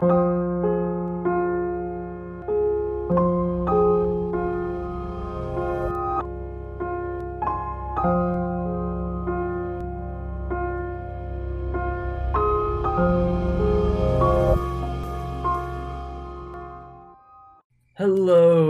Hello,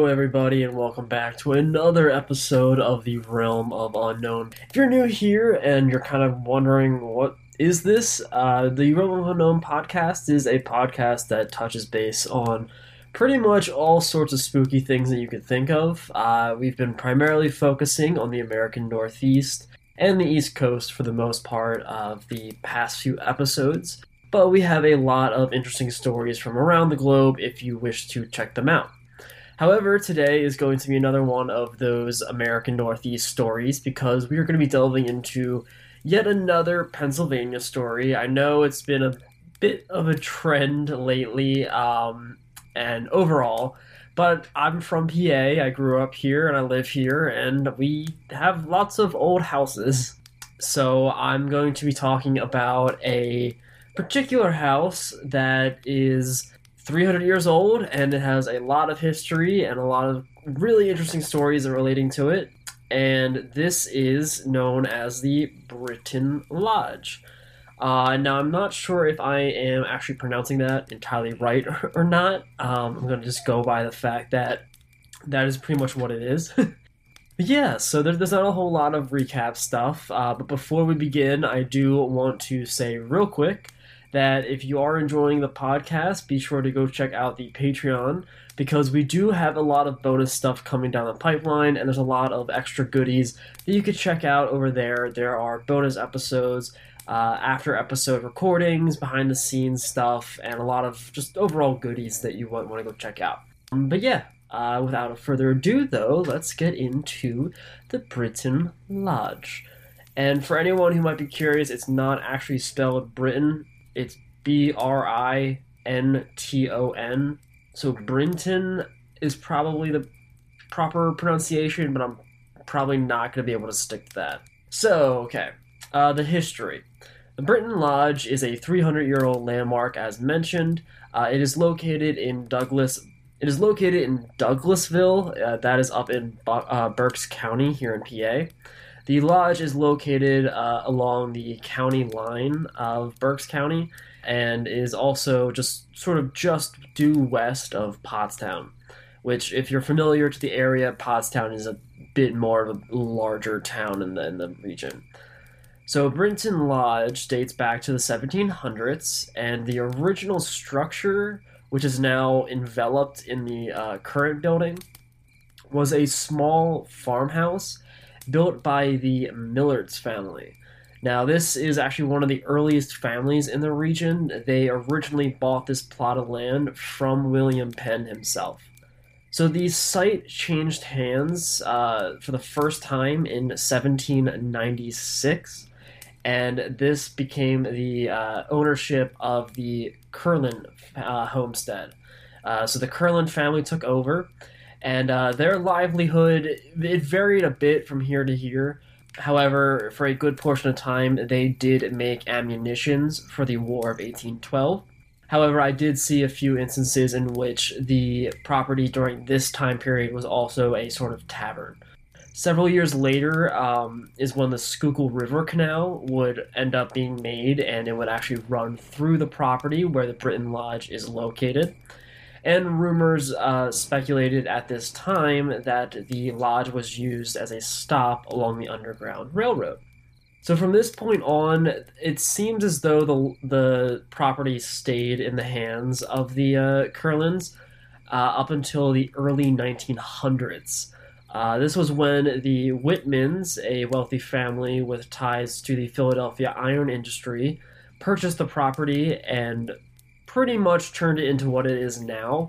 everybody, and welcome back to another episode of the Realm of Unknown. If you're new here and you're kind of wondering what is this, uh, the Realm of Unknown podcast is a podcast that touches base on pretty much all sorts of spooky things that you could think of. Uh, we've been primarily focusing on the American Northeast and the East Coast for the most part of the past few episodes, but we have a lot of interesting stories from around the globe if you wish to check them out. However, today is going to be another one of those American Northeast stories because we are going to be delving into yet another Pennsylvania story. I know it's been a bit of a trend lately um, and overall, but I'm from PA. I grew up here and I live here, and we have lots of old houses. So I'm going to be talking about a particular house that is 300 years old and it has a lot of history and a lot of really interesting stories relating to it. And this is known as the Britton Lodge. Uh, now, I'm not sure if I am actually pronouncing that entirely right or, or not. Um, I'm going to just go by the fact that that is pretty much what it is. yeah, so there, there's not a whole lot of recap stuff. Uh, but before we begin, I do want to say real quick that if you are enjoying the podcast, be sure to go check out the Patreon because we do have a lot of bonus stuff coming down the pipeline and there's a lot of extra goodies that you could check out over there. There are bonus episodes, uh, after episode recordings, behind the scenes stuff, and a lot of just overall goodies that you want, want to go check out. Um, but yeah, uh, without further ado, though, let's get into the Britton Lodge. And for anyone who might be curious, it's not actually spelled Britain it's B R I N T O N. So Brinton is probably the proper pronunciation, but I'm probably not going to be able to stick to that. So, okay, uh, the history. The Britton Lodge is a 300 year old landmark, as mentioned. Uh, it is located in Douglas. It is located in Douglassville. Uh, that is up in uh, Berks County here in PA. The lodge is located uh, along the county line of Berks County and is also just sort of just due west of Pottstown, which, if you're familiar to the area, Pottstown is a bit more of a larger town in the, in the region. So, Brinton Lodge dates back to the 1700s, and the original structure, which is now enveloped in the uh, current building, was a small farmhouse built by the Millards family. Now, this is actually one of the earliest families in the region. They originally bought this plot of land from William Penn himself. So the site changed hands uh, for the first time in 1796, and this became the uh, ownership of the Curlin uh, homestead. Uh, so the Curlin family took over, and uh, their livelihood it varied a bit from here to here. However, for a good portion of time, they did make ammunitions for the War of 1812. However, I did see a few instances in which the property during this time period was also a sort of tavern. Several years later um, is when the Schuylkill River Canal would end up being made, and it would actually run through the property where the Britton Lodge is located and rumors uh, speculated at this time that the lodge was used as a stop along the Underground Railroad. So from this point on, it seems as though the the property stayed in the hands of the uh, Curlins uh, up until the early 1900s. Uh, this was when the Whitmans, a wealthy family with ties to the Philadelphia iron industry, purchased the property and pretty much turned it into what it is now.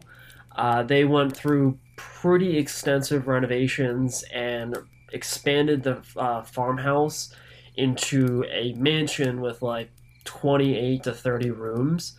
Uh, they went through pretty extensive renovations and expanded the uh, farmhouse into a mansion with like 28 to 30 rooms.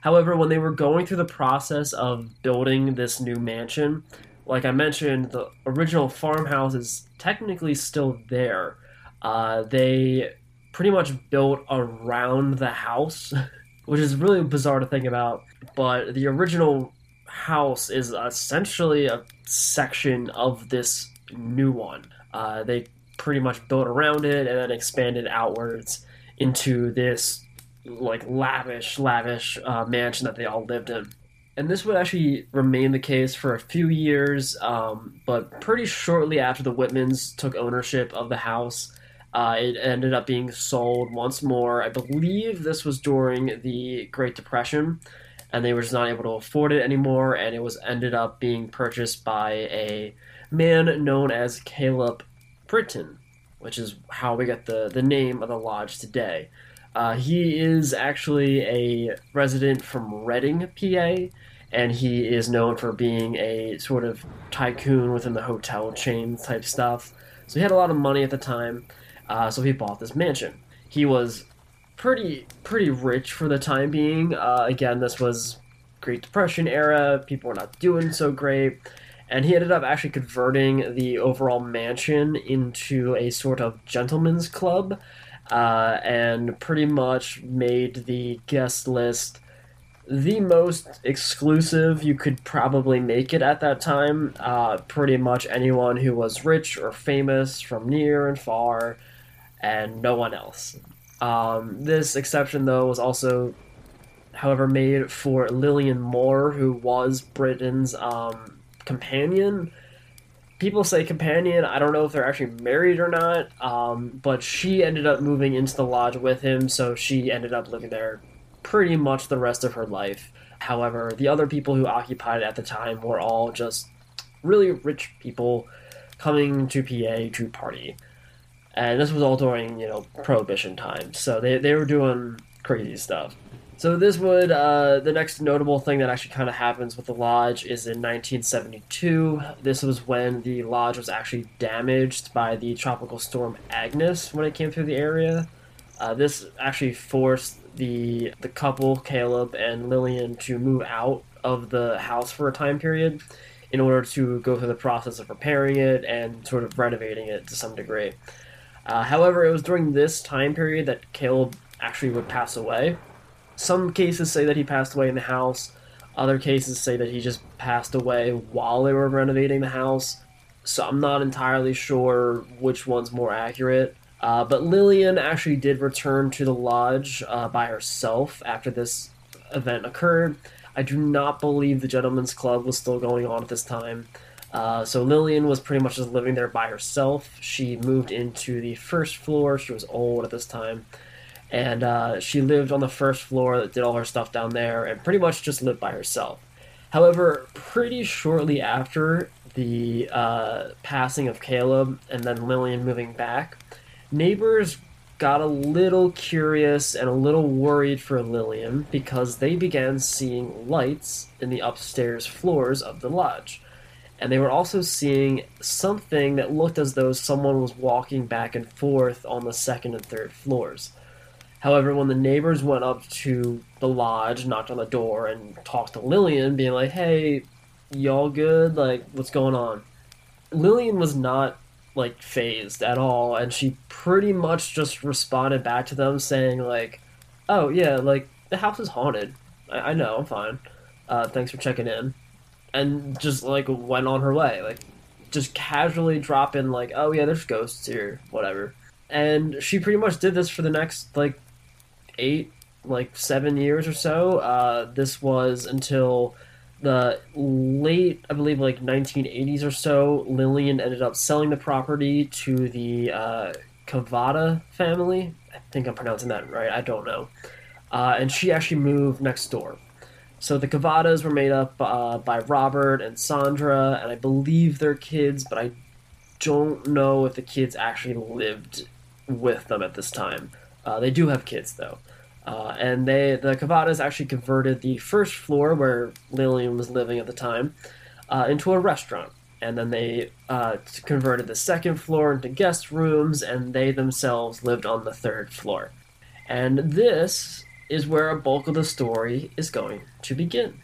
However, when they were going through the process of building this new mansion, like I mentioned, the original farmhouse is technically still there. Uh, they pretty much built around the house which is really bizarre to think about. but the original house is essentially a section of this new one. Uh, they pretty much built around it and then expanded outwards into this like lavish, lavish uh, mansion that they all lived in. And this would actually remain the case for a few years, um, but pretty shortly after the Whitmans took ownership of the house, uh, it ended up being sold once more. I believe this was during the Great Depression, and they were just not able to afford it anymore, and it was ended up being purchased by a man known as Caleb Britton, which is how we get the, the name of the lodge today. Uh, he is actually a resident from Reading, PA, and he is known for being a sort of tycoon within the hotel chain type stuff. So he had a lot of money at the time. Uh, so he bought this mansion. He was pretty pretty rich for the time being. Uh, again, this was Great Depression era. People were not doing so great, and he ended up actually converting the overall mansion into a sort of gentleman's club, uh, and pretty much made the guest list the most exclusive you could probably make it at that time. Uh, pretty much anyone who was rich or famous from near and far and no one else. Um, this exception, though, was also, however, made for Lillian Moore, who was Britain's um, companion. People say companion. I don't know if they're actually married or not, um, but she ended up moving into the lodge with him, so she ended up living there pretty much the rest of her life. However, the other people who occupied it at the time were all just really rich people coming to PA to party and this was all during you know prohibition times so they, they were doing crazy stuff. So this would uh, the next notable thing that actually kind of happens with the lodge is in 1972 this was when the lodge was actually damaged by the tropical storm agnes when it came through the area. Uh, this actually forced the the couple caleb and lillian to move out of the house for a time period in order to go through the process of repairing it and sort of renovating it to some degree uh, however, it was during this time period that Caleb actually would pass away. Some cases say that he passed away in the house. Other cases say that he just passed away while they were renovating the house. So I'm not entirely sure which one's more accurate. Uh, but Lillian actually did return to the lodge uh, by herself after this event occurred. I do not believe the Gentlemen's Club was still going on at this time. Uh, so Lillian was pretty much just living there by herself. She moved into the first floor. She was old at this time. And uh, she lived on the first floor, did all her stuff down there, and pretty much just lived by herself. However, pretty shortly after the uh, passing of Caleb and then Lillian moving back, neighbors got a little curious and a little worried for Lillian because they began seeing lights in the upstairs floors of the lodge and they were also seeing something that looked as though someone was walking back and forth on the second and third floors. However, when the neighbors went up to the lodge, knocked on the door, and talked to Lillian, being like, hey, y'all good? Like, what's going on? Lillian was not, like, phased at all, and she pretty much just responded back to them saying, like, oh, yeah, like, the house is haunted. I, I know, I'm fine. Uh, thanks for checking in and just like went on her way, like just casually drop in like, oh yeah, there's ghosts here, whatever. And she pretty much did this for the next like eight, like seven years or so. Uh, this was until the late, I believe, like 1980s or so. Lillian ended up selling the property to the uh, Cavada family. I think I'm pronouncing that right. I don't know. Uh, and she actually moved next door. So the Cavadas were made up uh, by Robert and Sandra, and I believe they're kids, but I don't know if the kids actually lived with them at this time. Uh, they do have kids though, uh, and they the Cavadas actually converted the first floor where Lillian was living at the time uh, into a restaurant, and then they uh, converted the second floor into guest rooms, and they themselves lived on the third floor. And this is where a bulk of the story is going to begin.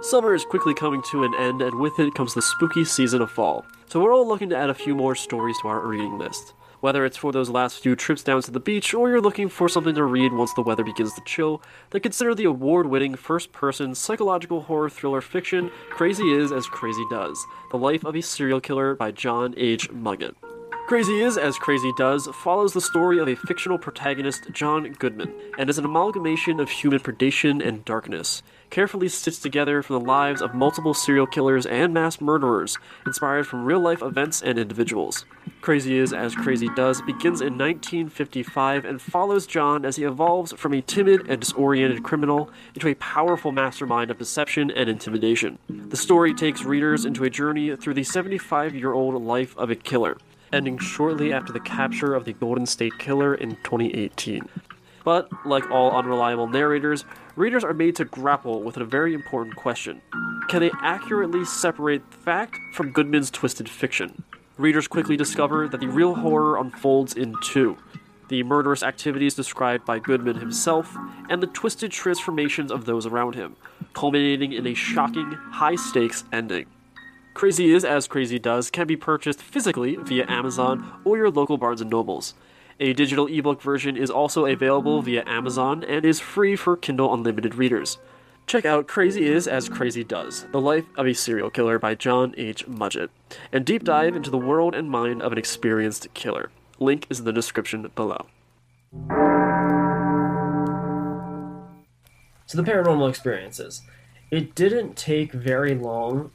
Summer is quickly coming to an end, and with it comes the spooky season of fall. So we're all looking to add a few more stories to our reading list. Whether it's for those last few trips down to the beach or you're looking for something to read once the weather begins to chill, then consider the award winning first person psychological horror thriller fiction Crazy Is as Crazy Does The Life of a Serial Killer by John H. Mudgett. Crazy Is as Crazy Does follows the story of a fictional protagonist, John Goodman, and is an amalgamation of human predation and darkness carefully stitched together from the lives of multiple serial killers and mass murderers, inspired from real life events and individuals. Crazy Is as Crazy Does begins in 1955 and follows John as he evolves from a timid and disoriented criminal into a powerful mastermind of deception and intimidation. The story takes readers into a journey through the 75 year old life of a killer, ending shortly after the capture of the Golden State Killer in 2018. But, like all unreliable narrators, readers are made to grapple with a very important question Can they accurately separate fact from Goodman's twisted fiction? Readers quickly discover that the real horror unfolds in two the murderous activities described by Goodman himself, and the twisted transformations of those around him, culminating in a shocking, high stakes ending. Crazy Is As Crazy Does can be purchased physically via Amazon or your local Barnes & Nobles. A digital ebook version is also available via Amazon and is free for Kindle Unlimited readers. Check out Crazy Is As Crazy Does The Life of a Serial Killer by John H. Mudgett, and deep dive into the world and mind of an experienced killer. Link is in the description below. So, the paranormal experiences. It didn't take very long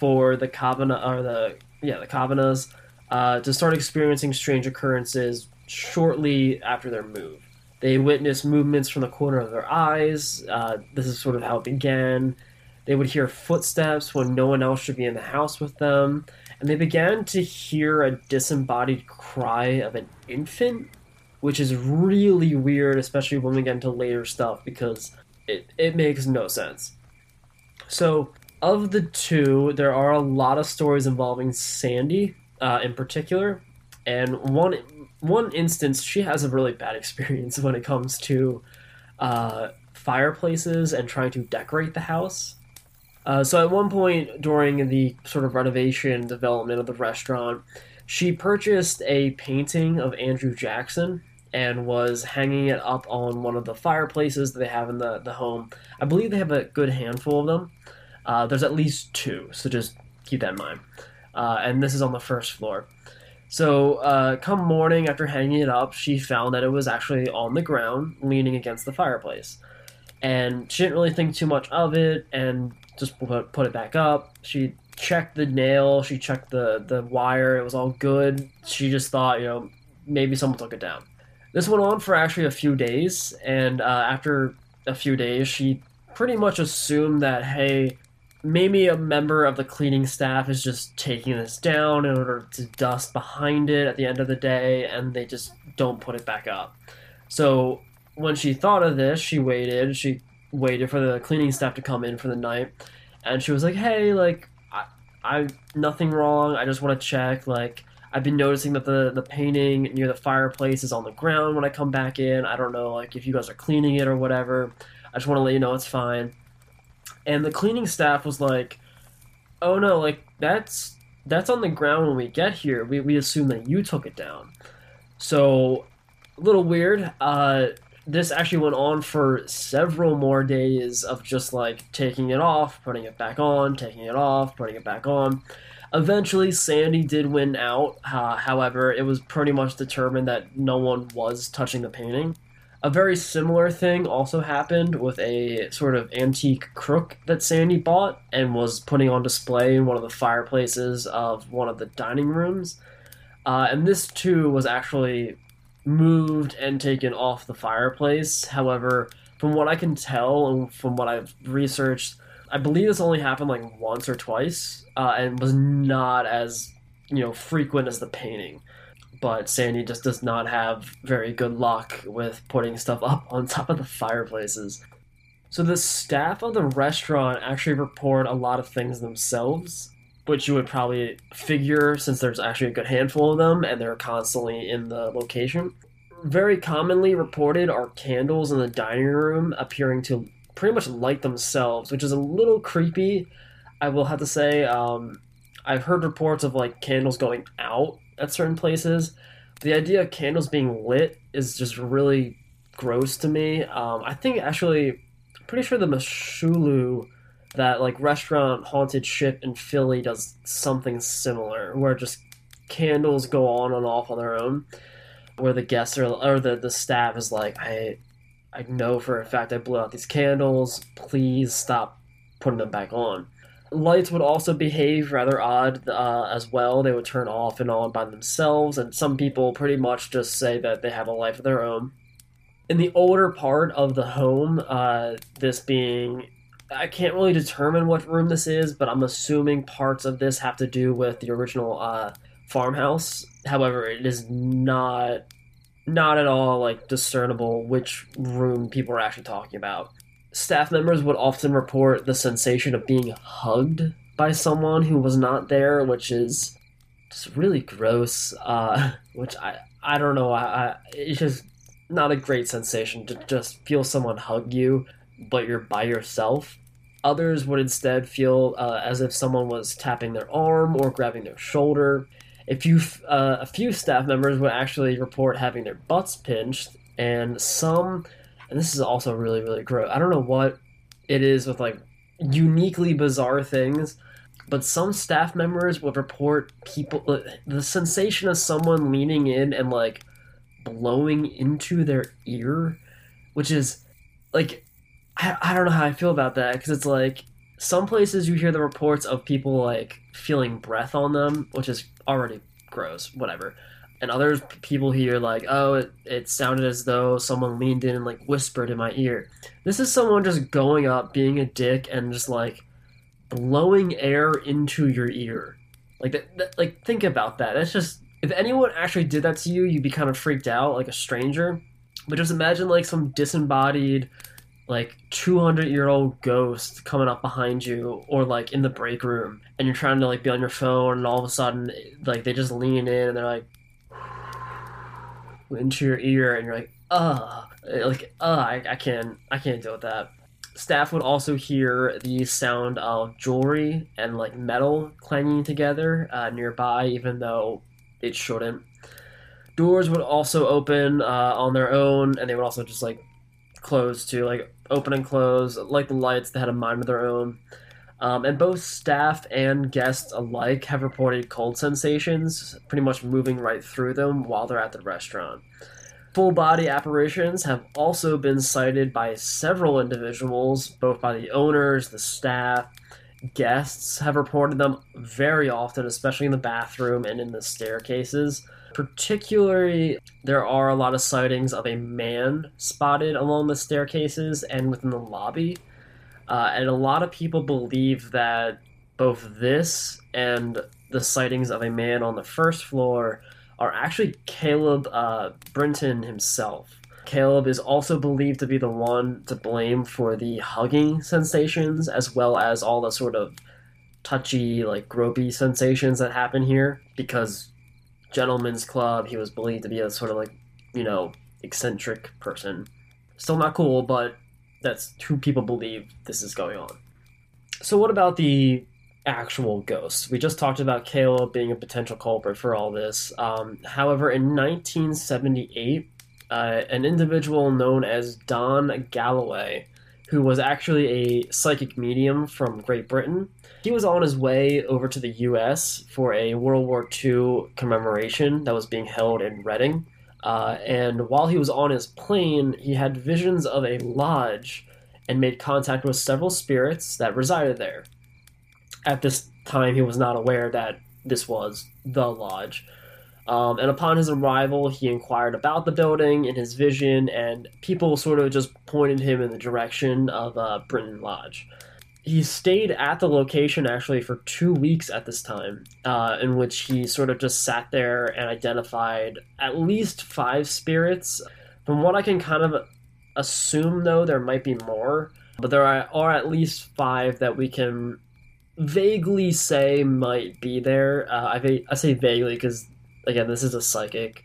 for the Kavana, or the, yeah, the Kavanas uh, to start experiencing strange occurrences shortly after their move. They witnessed movements from the corner of their eyes. Uh, this is sort of how it began. They would hear footsteps when no one else should be in the house with them. And they began to hear a disembodied cry of an infant, which is really weird, especially when we get into later stuff, because it, it makes no sense. So, of the two, there are a lot of stories involving Sandy uh, in particular. And one one instance, she has a really bad experience when it comes to uh, fireplaces and trying to decorate the house. Uh, so at one point during the sort of renovation development of the restaurant, she purchased a painting of Andrew Jackson and was hanging it up on one of the fireplaces that they have in the, the home. I believe they have a good handful of them. Uh, there's at least two, so just keep that in mind. Uh, and this is on the first floor. So, uh, come morning after hanging it up, she found that it was actually on the ground, leaning against the fireplace. And she didn't really think too much of it and just put, put it back up. She checked the nail, she checked the, the wire, it was all good. She just thought, you know, maybe someone took it down. This went on for actually a few days, and uh, after a few days, she pretty much assumed that, hey, maybe a member of the cleaning staff is just taking this down in order to dust behind it at the end of the day and they just don't put it back up. So when she thought of this, she waited. She waited for the cleaning staff to come in for the night and she was like, "Hey, like I I nothing wrong. I just want to check like I've been noticing that the the painting near the fireplace is on the ground when I come back in. I don't know like if you guys are cleaning it or whatever. I just want to let you know it's fine." And the cleaning staff was like, "Oh no, like that's that's on the ground when we get here. We we assume that you took it down." So, a little weird. Uh, this actually went on for several more days of just like taking it off, putting it back on, taking it off, putting it back on. Eventually, Sandy did win out. Uh, however, it was pretty much determined that no one was touching the painting. A very similar thing also happened with a sort of antique crook that Sandy bought and was putting on display in one of the fireplaces of one of the dining rooms. Uh, and this too was actually moved and taken off the fireplace. However, from what I can tell and from what I've researched, I believe this only happened like once or twice uh, and was not as you know frequent as the painting but Sandy just does not have very good luck with putting stuff up on top of the fireplaces. So the staff of the restaurant actually report a lot of things themselves, which you would probably figure since there's actually a good handful of them and they're constantly in the location. Very commonly reported are candles in the dining room appearing to pretty much light themselves, which is a little creepy. I will have to say, um, I've heard reports of like candles going out at certain places, The idea of candles being lit is just really gross to me. Um, I think actually, pretty sure the Moshulu, that like restaurant haunted ship in Philly, does something similar where just candles go on and off on their own, where the guests are or the the staff is like, I, I know for a fact I blew out these candles. Please stop putting them back on. Lights would also behave rather odd uh, as well. They would turn off and on by themselves, and some people pretty much just say that they have a life of their own. In the older part of the home, uh, this being I can't really determine what room this is, but I'm assuming parts of this have to do with the original uh, farmhouse. However, it is not not at all like discernible which room people are actually talking about staff members would often report the sensation of being hugged by someone who was not there, which is just really gross. Uh, which I I don't know. I, I, it's just not a great sensation to just feel someone hug you, but you're by yourself. Others would instead feel uh, as if someone was tapping their arm or grabbing their shoulder. A few, uh, a few staff members would actually report having their butts pinched, and some and this is also really really gross. I don't know what it is with like uniquely bizarre things, but some staff members would report people uh, the sensation of someone leaning in and like blowing into their ear, which is like I, I don't know how I feel about that because it's like some places you hear the reports of people like feeling breath on them, which is already gross, whatever and other people hear like, oh, it, it sounded as though someone leaned in and like whispered in my ear. This is someone just going up, being a dick, and just like blowing air into your ear. Like that, that like think about that. That's just if anyone actually did that to you, you'd be kind of freaked out, like a stranger. But just imagine like some disembodied, like 200 year old ghost coming up behind you, or like in the break room, and you're trying to like be on your phone, and all of a sudden, like they just lean in and they're like, into your ear and you're like, uh like uh I, I can't I can't deal with that. Staff would also hear the sound of jewelry and like metal clanging together uh, nearby, even though it shouldn't. Doors would also open uh, on their own, and they would also just like close too, like open and close, like the lights. that had a mind of their own. Um, and both staff and guests alike have reported cold sensations, pretty much moving right through them while they're at the restaurant. Full body apparitions have also been cited by several individuals, both by the owners, the staff, guests have reported them very often, especially in the bathroom and in the staircases. Particularly, there are a lot of sightings of a man spotted along the staircases and within the lobby. Uh, and a lot of people believe that both this and the sightings of a man on the first floor are actually Caleb uh, Brinton himself. Caleb is also believed to be the one to blame for the hugging sensations as well as all the sort of touchy, like gropey sensations that happen here because Gentlemen's Club, he was believed to be a sort of like, you know, eccentric person. Still not cool, but that's who people believe this is going on. So, what about the actual ghosts? We just talked about Caleb being a potential culprit for all this. Um, however, in 1978, uh, an individual known as Don Galloway, who was actually a psychic medium from Great Britain, he was on his way over to the U.S. for a World War II commemoration that was being held in Reading. Uh, and while he was on his plane, he had visions of a lodge and made contact with several spirits that resided there. At this time, he was not aware that this was the lodge. Um, and upon his arrival, he inquired about the building in his vision, and people sort of just pointed him in the direction of uh, Brinton Lodge he stayed at the location actually for two weeks at this time, uh, in which he sort of just sat there and identified at least five spirits. From what I can kind of assume, though, there might be more, but there are, are at least five that we can vaguely say might be there. Uh, I, I say vaguely because, again, this is a psychic.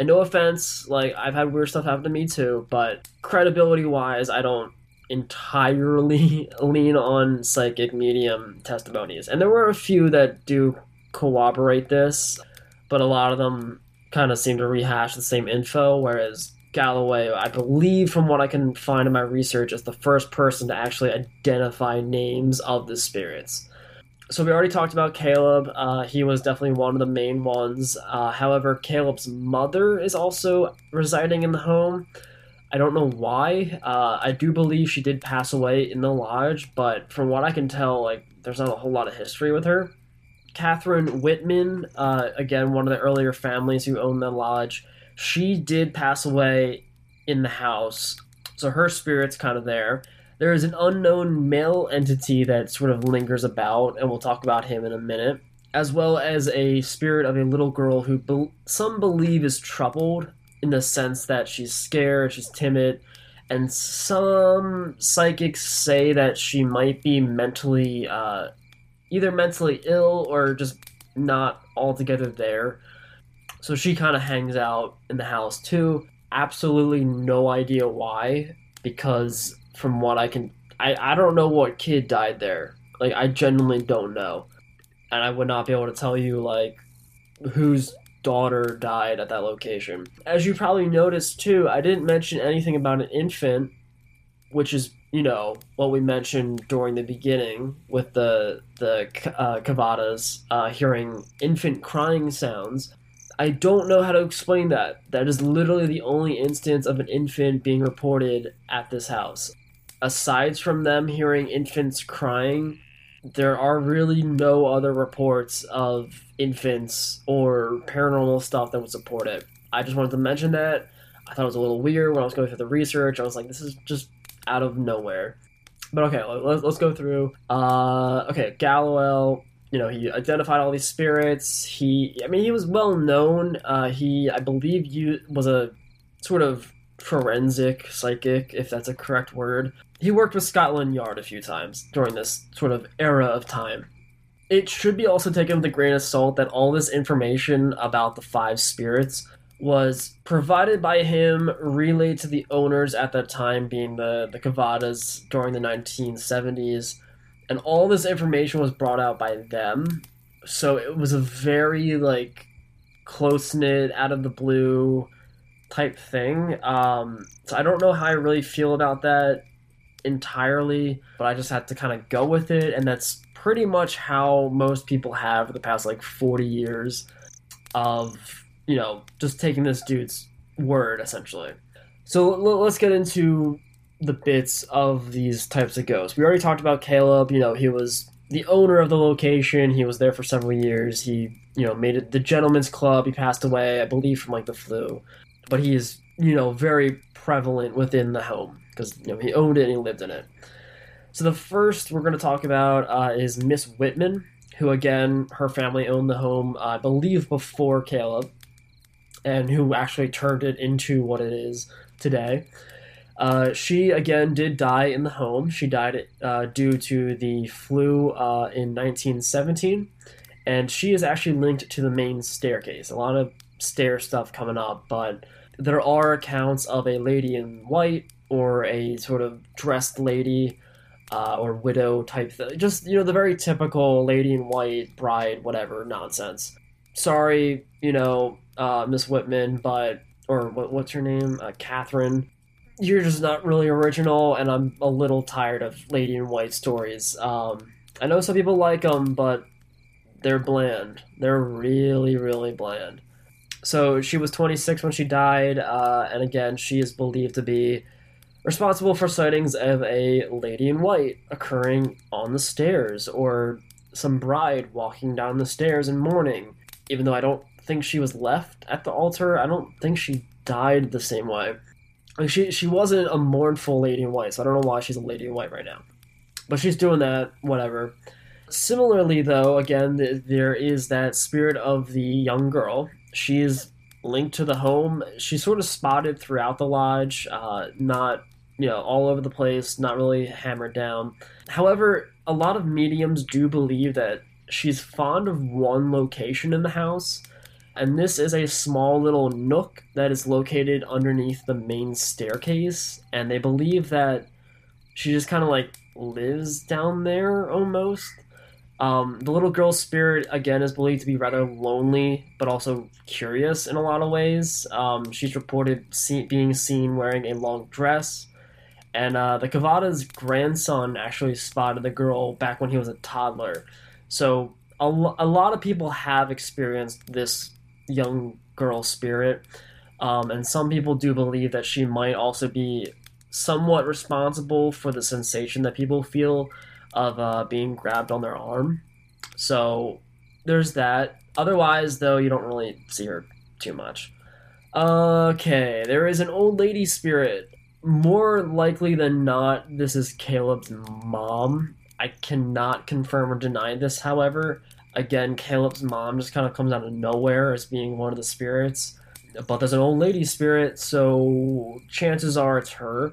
And no offense, like, I've had weird stuff happen to me too, but credibility wise, I don't entirely lean on psychic medium testimonies. And there were a few that do corroborate this, but a lot of them kind of seem to rehash the same info, whereas Galloway, I believe, from what I can find in my research, is the first person to actually identify names of the spirits. So we already talked about Caleb. Uh, he was definitely one of the main ones. Uh, however, Caleb's mother is also residing in the home. I don't know why. Uh, I do believe she did pass away in the lodge, but from what I can tell, like there's not a whole lot of history with her. Catherine Whitman, uh, again one of the earlier families who owned the lodge, she did pass away in the house, so her spirit's kind of there. There is an unknown male entity that sort of lingers about, and we'll talk about him in a minute, as well as a spirit of a little girl who be- some believe is troubled in the sense that she's scared, she's timid, and some psychics say that she might be mentally, uh, either mentally ill or just not altogether there. So she kind of hangs out in the house too. Absolutely no idea why, because from what I can, I, I don't know what kid died there. Like, I genuinely don't know. And I would not be able to tell you, like, whose daughter died at that location. As you probably noticed too, I didn't mention anything about an infant, which is you know what we mentioned during the beginning with the the uh, Cavadas uh, hearing infant crying sounds. I don't know how to explain that. That is literally the only instance of an infant being reported at this house. Aside from them hearing infants crying, there are really no other reports of infants or paranormal stuff that would support it. I just wanted to mention that. I thought it was a little weird when I was going through the research. I was like, this is just out of nowhere. But okay, let's, let's go through. Uh, okay, Galloway, you know, he identified all these spirits. He, I mean, he was well known. Uh, he, I believe, you was a sort of forensic psychic, if that's a correct word. He worked with Scotland Yard a few times during this sort of era of time. It should be also taken with a grain of salt that all this information about the five spirits was provided by him, relayed to the owners at that time, being the, the Cavadas during the 1970s, and all this information was brought out by them. So it was a very, like, close knit, out of the blue type thing. Um, so I don't know how I really feel about that entirely, but I just had to kind of go with it, and that's pretty much how most people have the past like 40 years of, you know, just taking this dude's word essentially. So let's get into the bits of these types of ghosts. We already talked about Caleb, you know, he was the owner of the location. He was there for several years. He, you know, made it the gentleman's club. He passed away, I believe, from like the flu. But he is, you know, very prevalent within the home because you know he owned it and he lived in it. So the first we're going to talk about uh, is Miss Whitman, who again her family owned the home, I believe, before Caleb, and who actually turned it into what it is today. Uh, she again did die in the home. She died uh, due to the flu uh, in 1917, and she is actually linked to the main staircase. A lot of stair stuff coming up, but there are accounts of a lady in white or a sort of dressed lady uh, or widow type thing. Just, you know, the very typical lady in white, bride, whatever nonsense. Sorry, you know, uh, Miss Whitman, but, or what, what's her name? Uh, Catherine. You're just not really original, and I'm a little tired of lady in white stories. Um, I know some people like them, but they're bland. They're really, really bland. So she was 26 when she died, uh, and again, she is believed to be responsible for sightings of a lady in white occurring on the stairs, or some bride walking down the stairs in mourning. Even though I don't think she was left at the altar, I don't think she died the same way. Like she she wasn't a mournful lady in white, so I don't know why she's a lady in white right now. But she's doing that, whatever. Similarly, though, again, there is that spirit of the young girl. She is linked to the home. She's sort of spotted throughout the lodge, uh, not you know, all over the place, not really hammered down. However, a lot of mediums do believe that she's fond of one location in the house, and this is a small little nook that is located underneath the main staircase, and they believe that she just kind of like lives down there almost. Um, the little girl's spirit, again, is believed to be rather lonely, but also curious in a lot of ways. Um, she's reported see- being seen wearing a long dress, and uh, the Kavada's grandson actually spotted the girl back when he was a toddler. So a, lo- a lot of people have experienced this young girl spirit, um, and some people do believe that she might also be somewhat responsible for the sensation that people feel of uh, being grabbed on their arm. So there's that. Otherwise, though, you don't really see her too much. Okay, there is an old lady spirit. More likely than not, this is Caleb's mom. I cannot confirm or deny this, however. Again, Caleb's mom just kind of comes out of nowhere as being one of the spirits. But there's an old lady spirit, so chances are it's her.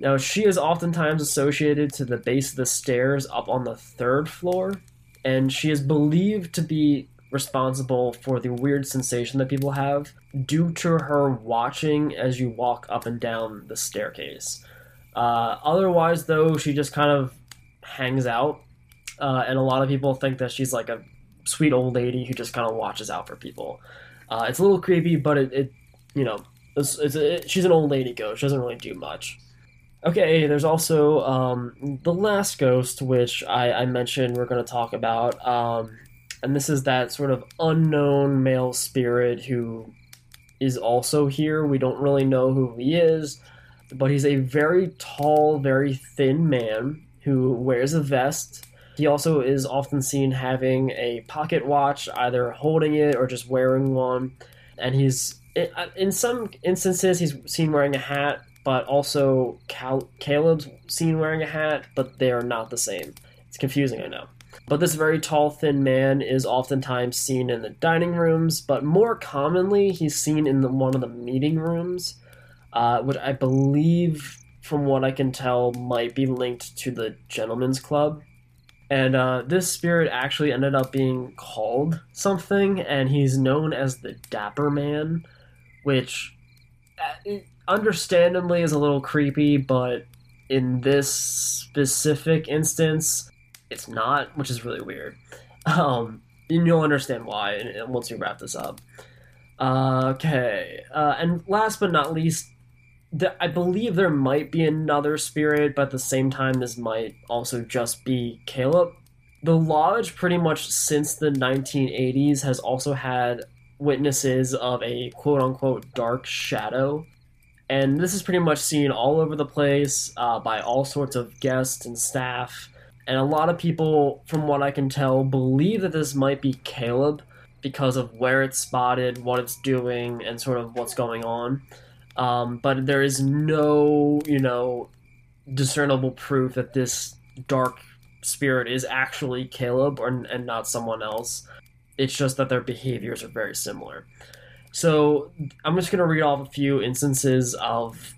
Now, she is oftentimes associated to the base of the stairs up on the third floor, and she is believed to be responsible for the weird sensation that people have due to her watching as you walk up and down the staircase. Uh, otherwise, though, she just kind of hangs out, uh, and a lot of people think that she's like a sweet old lady who just kind of watches out for people. Uh, it's a little creepy, but it, it you know, it's, it's it, she's an old lady ghost. She doesn't really do much. Okay, there's also um, the last ghost, which I, I mentioned we're going to talk about. Um, and this is that sort of unknown male spirit who is also here. We don't really know who he is, but he's a very tall, very thin man who wears a vest. He also is often seen having a pocket watch, either holding it or just wearing one. And he's, in some instances, he's seen wearing a hat, but also Cal- Caleb's seen wearing a hat, but they are not the same. It's confusing, I know. But this very tall, thin man is oftentimes seen in the dining rooms, but more commonly, he's seen in the, one of the meeting rooms, uh, which I believe, from what I can tell, might be linked to the Gentlemen's Club. And uh, this spirit actually ended up being called something, and he's known as the Dapper Man, which understandably is a little creepy, but in this specific instance, it's not, which is really weird. Um, and you'll understand why once you wrap this up. Uh, okay, uh, and last but not least, I believe there might be another spirit, but at the same time, this might also just be Caleb. The lodge, pretty much since the 1980s, has also had witnesses of a quote unquote dark shadow. And this is pretty much seen all over the place uh, by all sorts of guests and staff. And a lot of people, from what I can tell, believe that this might be Caleb because of where it's spotted, what it's doing, and sort of what's going on. Um, but there is no, you know, discernible proof that this dark spirit is actually Caleb or, and not someone else. It's just that their behaviors are very similar. So I'm just going to read off a few instances of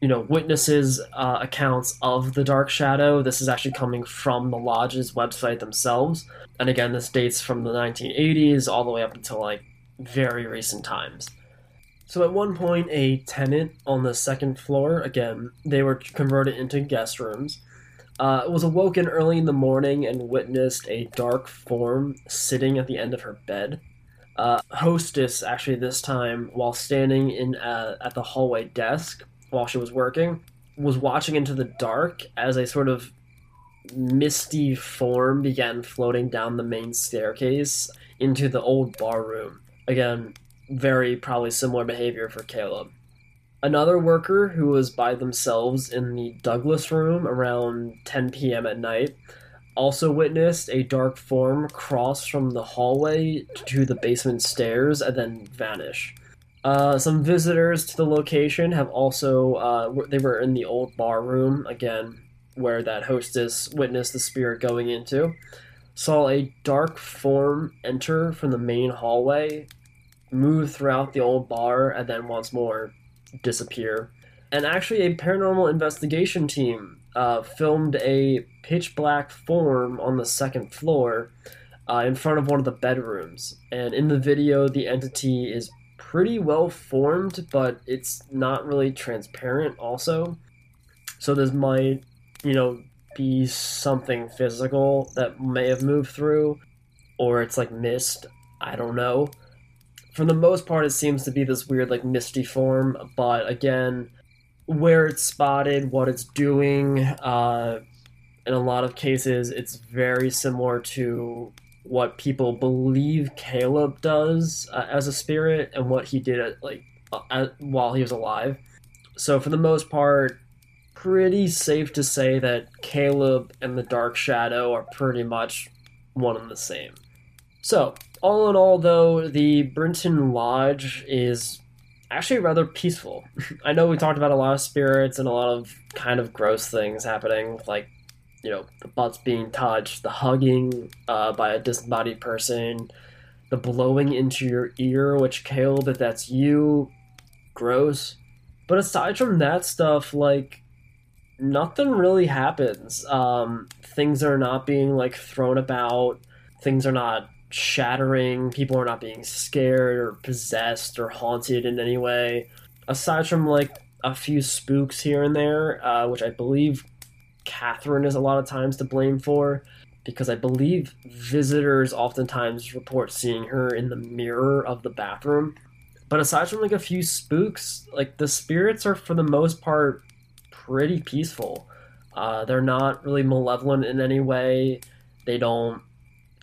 you know witnesses uh, accounts of the dark shadow. This is actually coming from the lodge's website themselves. And again this dates from the 1980s all the way up until like very recent times. So at one point a tenant on the second floor again they were converted into guest rooms uh, was awoken early in the morning and witnessed a dark form sitting at the end of her bed uh, hostess actually this time while standing in uh, at the hallway desk while she was working was watching into the dark as a sort of misty form began floating down the main staircase into the old bar room. Again, very probably similar behavior for Caleb. Another worker who was by themselves in the Douglas room around 10 p.m. at night also witnessed a dark form cross from the hallway to the basement stairs and then vanish. Uh, some visitors to the location have also uh, they were in the old bar room again, where that hostess witnessed the spirit going into. Saw a dark form enter from the main hallway, move throughout the old bar, and then once more disappear. And actually, a paranormal investigation team uh, filmed a pitch black form on the second floor uh, in front of one of the bedrooms. And in the video, the entity is pretty well formed, but it's not really transparent also. So this might, you know, be something physical that may have moved through, or it's like mist. I don't know. For the most part, it seems to be this weird, like, misty form, but again, where it's spotted, what it's doing, uh, in a lot of cases, it's very similar to what people believe Caleb does uh, as a spirit and what he did at, like uh, while he was alive. So for the most part, pretty safe to say that Caleb and the Dark Shadow are pretty much one and the same. So, all in all, though, the Brinton Lodge is actually rather peaceful. I know we talked about a lot of spirits and a lot of kind of gross things happening, like, you know, the butts being touched, the hugging uh, by a disembodied person, the blowing into your ear, which, Caleb, if that's you, gross. But aside from that stuff, like, nothing really happens. Um, things are not being like thrown about. Things are not shattering. People are not being scared or possessed or haunted in any way. Aside from like a few spooks here and there, uh, which I believe Catherine is a lot of times to blame for, because I believe visitors oftentimes report seeing her in the mirror of the bathroom. But aside from like a few spooks, like the spirits are for the most part pretty peaceful. Uh, they're not really malevolent in any way. They don't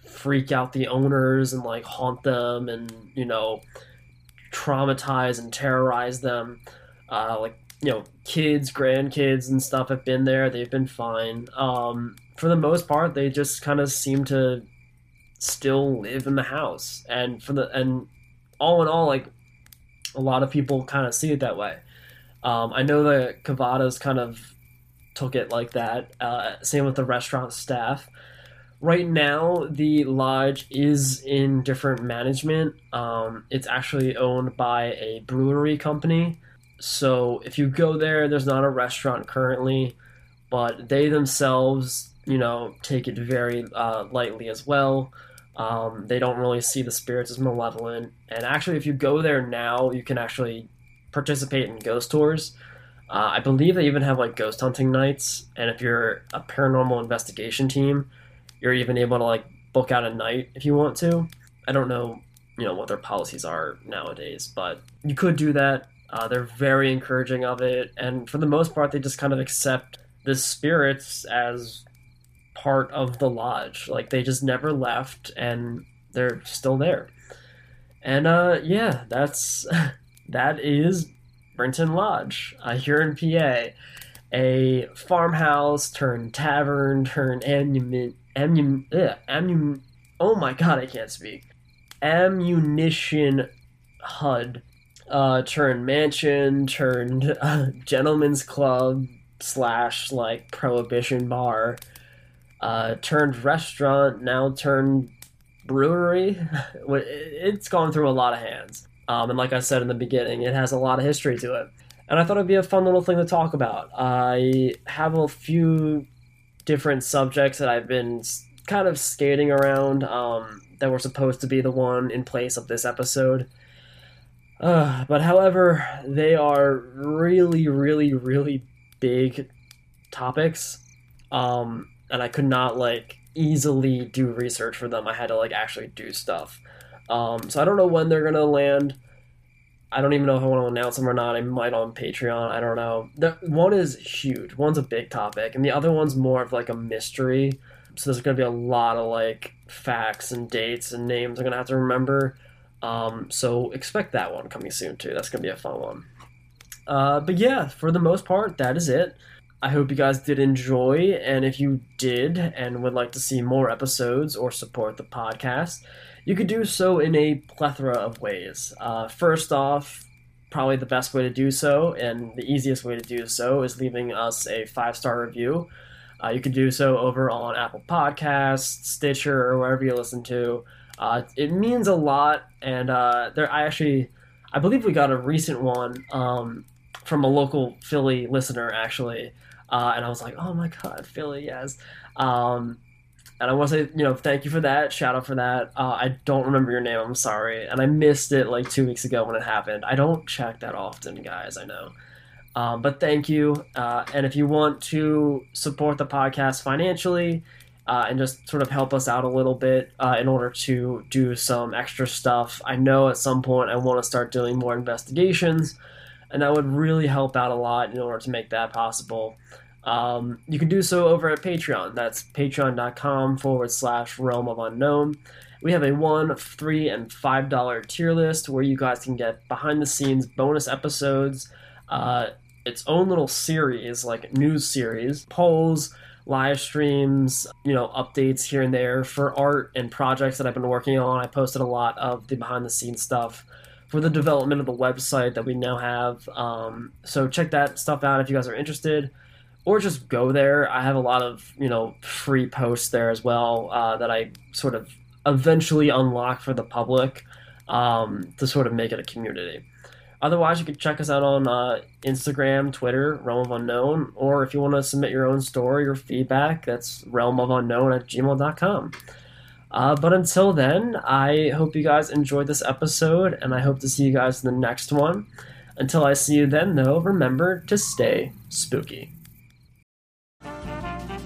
freak out the owners and like haunt them and you know traumatize and terrorize them. Uh, like you know, kids, grandkids, and stuff have been there. They've been fine. Um, for the most part, they just kind of seem to still live in the house, and for the and all in all, like a lot of people kind of see it that way. Um, I know the Cavadas kind of took it like that. Uh, same with the restaurant staff. Right now, the lodge is in different management. Um, it's actually owned by a brewery company. So if you go there, there's not a restaurant currently, but they themselves, you know, take it very uh, lightly as well. Um, they don't really see the spirits as malevolent. And actually, if you go there now, you can actually participate in ghost tours. Uh, I believe they even have like ghost hunting nights, and if you're a paranormal investigation team, you're even able to like book out a night if you want to. I don't know, you know, what their policies are nowadays, but you could do that. Uh, they're very encouraging of it, and for the most part, they just kind of accept the spirits as part of the lodge. Like they just never left, and they're still there. And uh, yeah, that's that is Brinton Lodge uh, here in PA. A farmhouse turned tavern turned ammun, ammun, ugh, oh my god, I can't speak. Ammunition HUD uh, turned mansion turned uh, gentleman's club slash like prohibition bar uh, turned restaurant now turned brewery it's gone through a lot of hands um, and like I said in the beginning, it has a lot of history to it. And I thought it'd be a fun little thing to talk about. I have a few different subjects that I've been kind of skating around um, that were supposed to be the one in place of this episode. Uh, but however, they are really, really, really big topics. Um, and I could not like easily do research for them. I had to like actually do stuff. Um, so I don't know when they're gonna land. I don't even know if I want to announce them or not. I might on Patreon. I don't know. The, one is huge. One's a big topic, and the other one's more of like a mystery. So there's gonna be a lot of like facts and dates and names I'm gonna have to remember. Um, so expect that one coming soon too. That's gonna be a fun one. Uh, but yeah, for the most part, that is it. I hope you guys did enjoy, and if you did and would like to see more episodes or support the podcast, you could do so in a plethora of ways. Uh, first off, probably the best way to do so and the easiest way to do so is leaving us a five star review. Uh, you can do so over on Apple Podcasts, Stitcher, or wherever you listen to. Uh, it means a lot, and uh, there I actually, I believe we got a recent one um, from a local Philly listener actually, uh, and I was like, oh my god, Philly, yes. Um, and I want to say, you know, thank you for that. Shout out for that. Uh, I don't remember your name. I'm sorry, and I missed it like two weeks ago when it happened. I don't check that often, guys. I know. Um, but thank you. Uh, and if you want to support the podcast financially uh, and just sort of help us out a little bit uh, in order to do some extra stuff, I know at some point I want to start doing more investigations, and that would really help out a lot in order to make that possible. Um, you can do so over at Patreon. That's patreon.com forward slash realm of unknown. We have a one, three, and five dollar tier list where you guys can get behind the scenes bonus episodes, uh, its own little series, like news series, polls, live streams, you know, updates here and there for art and projects that I've been working on. I posted a lot of the behind the scenes stuff for the development of the website that we now have. Um, so check that stuff out if you guys are interested or just go there. I have a lot of you know free posts there as well uh, that I sort of eventually unlock for the public um, to sort of make it a community. Otherwise, you can check us out on uh, Instagram, Twitter, Realm of Unknown, or if you want to submit your own story or feedback, that's realmofunknown at gmail.com. Uh, but until then, I hope you guys enjoyed this episode, and I hope to see you guys in the next one. Until I see you then, though, remember to stay spooky.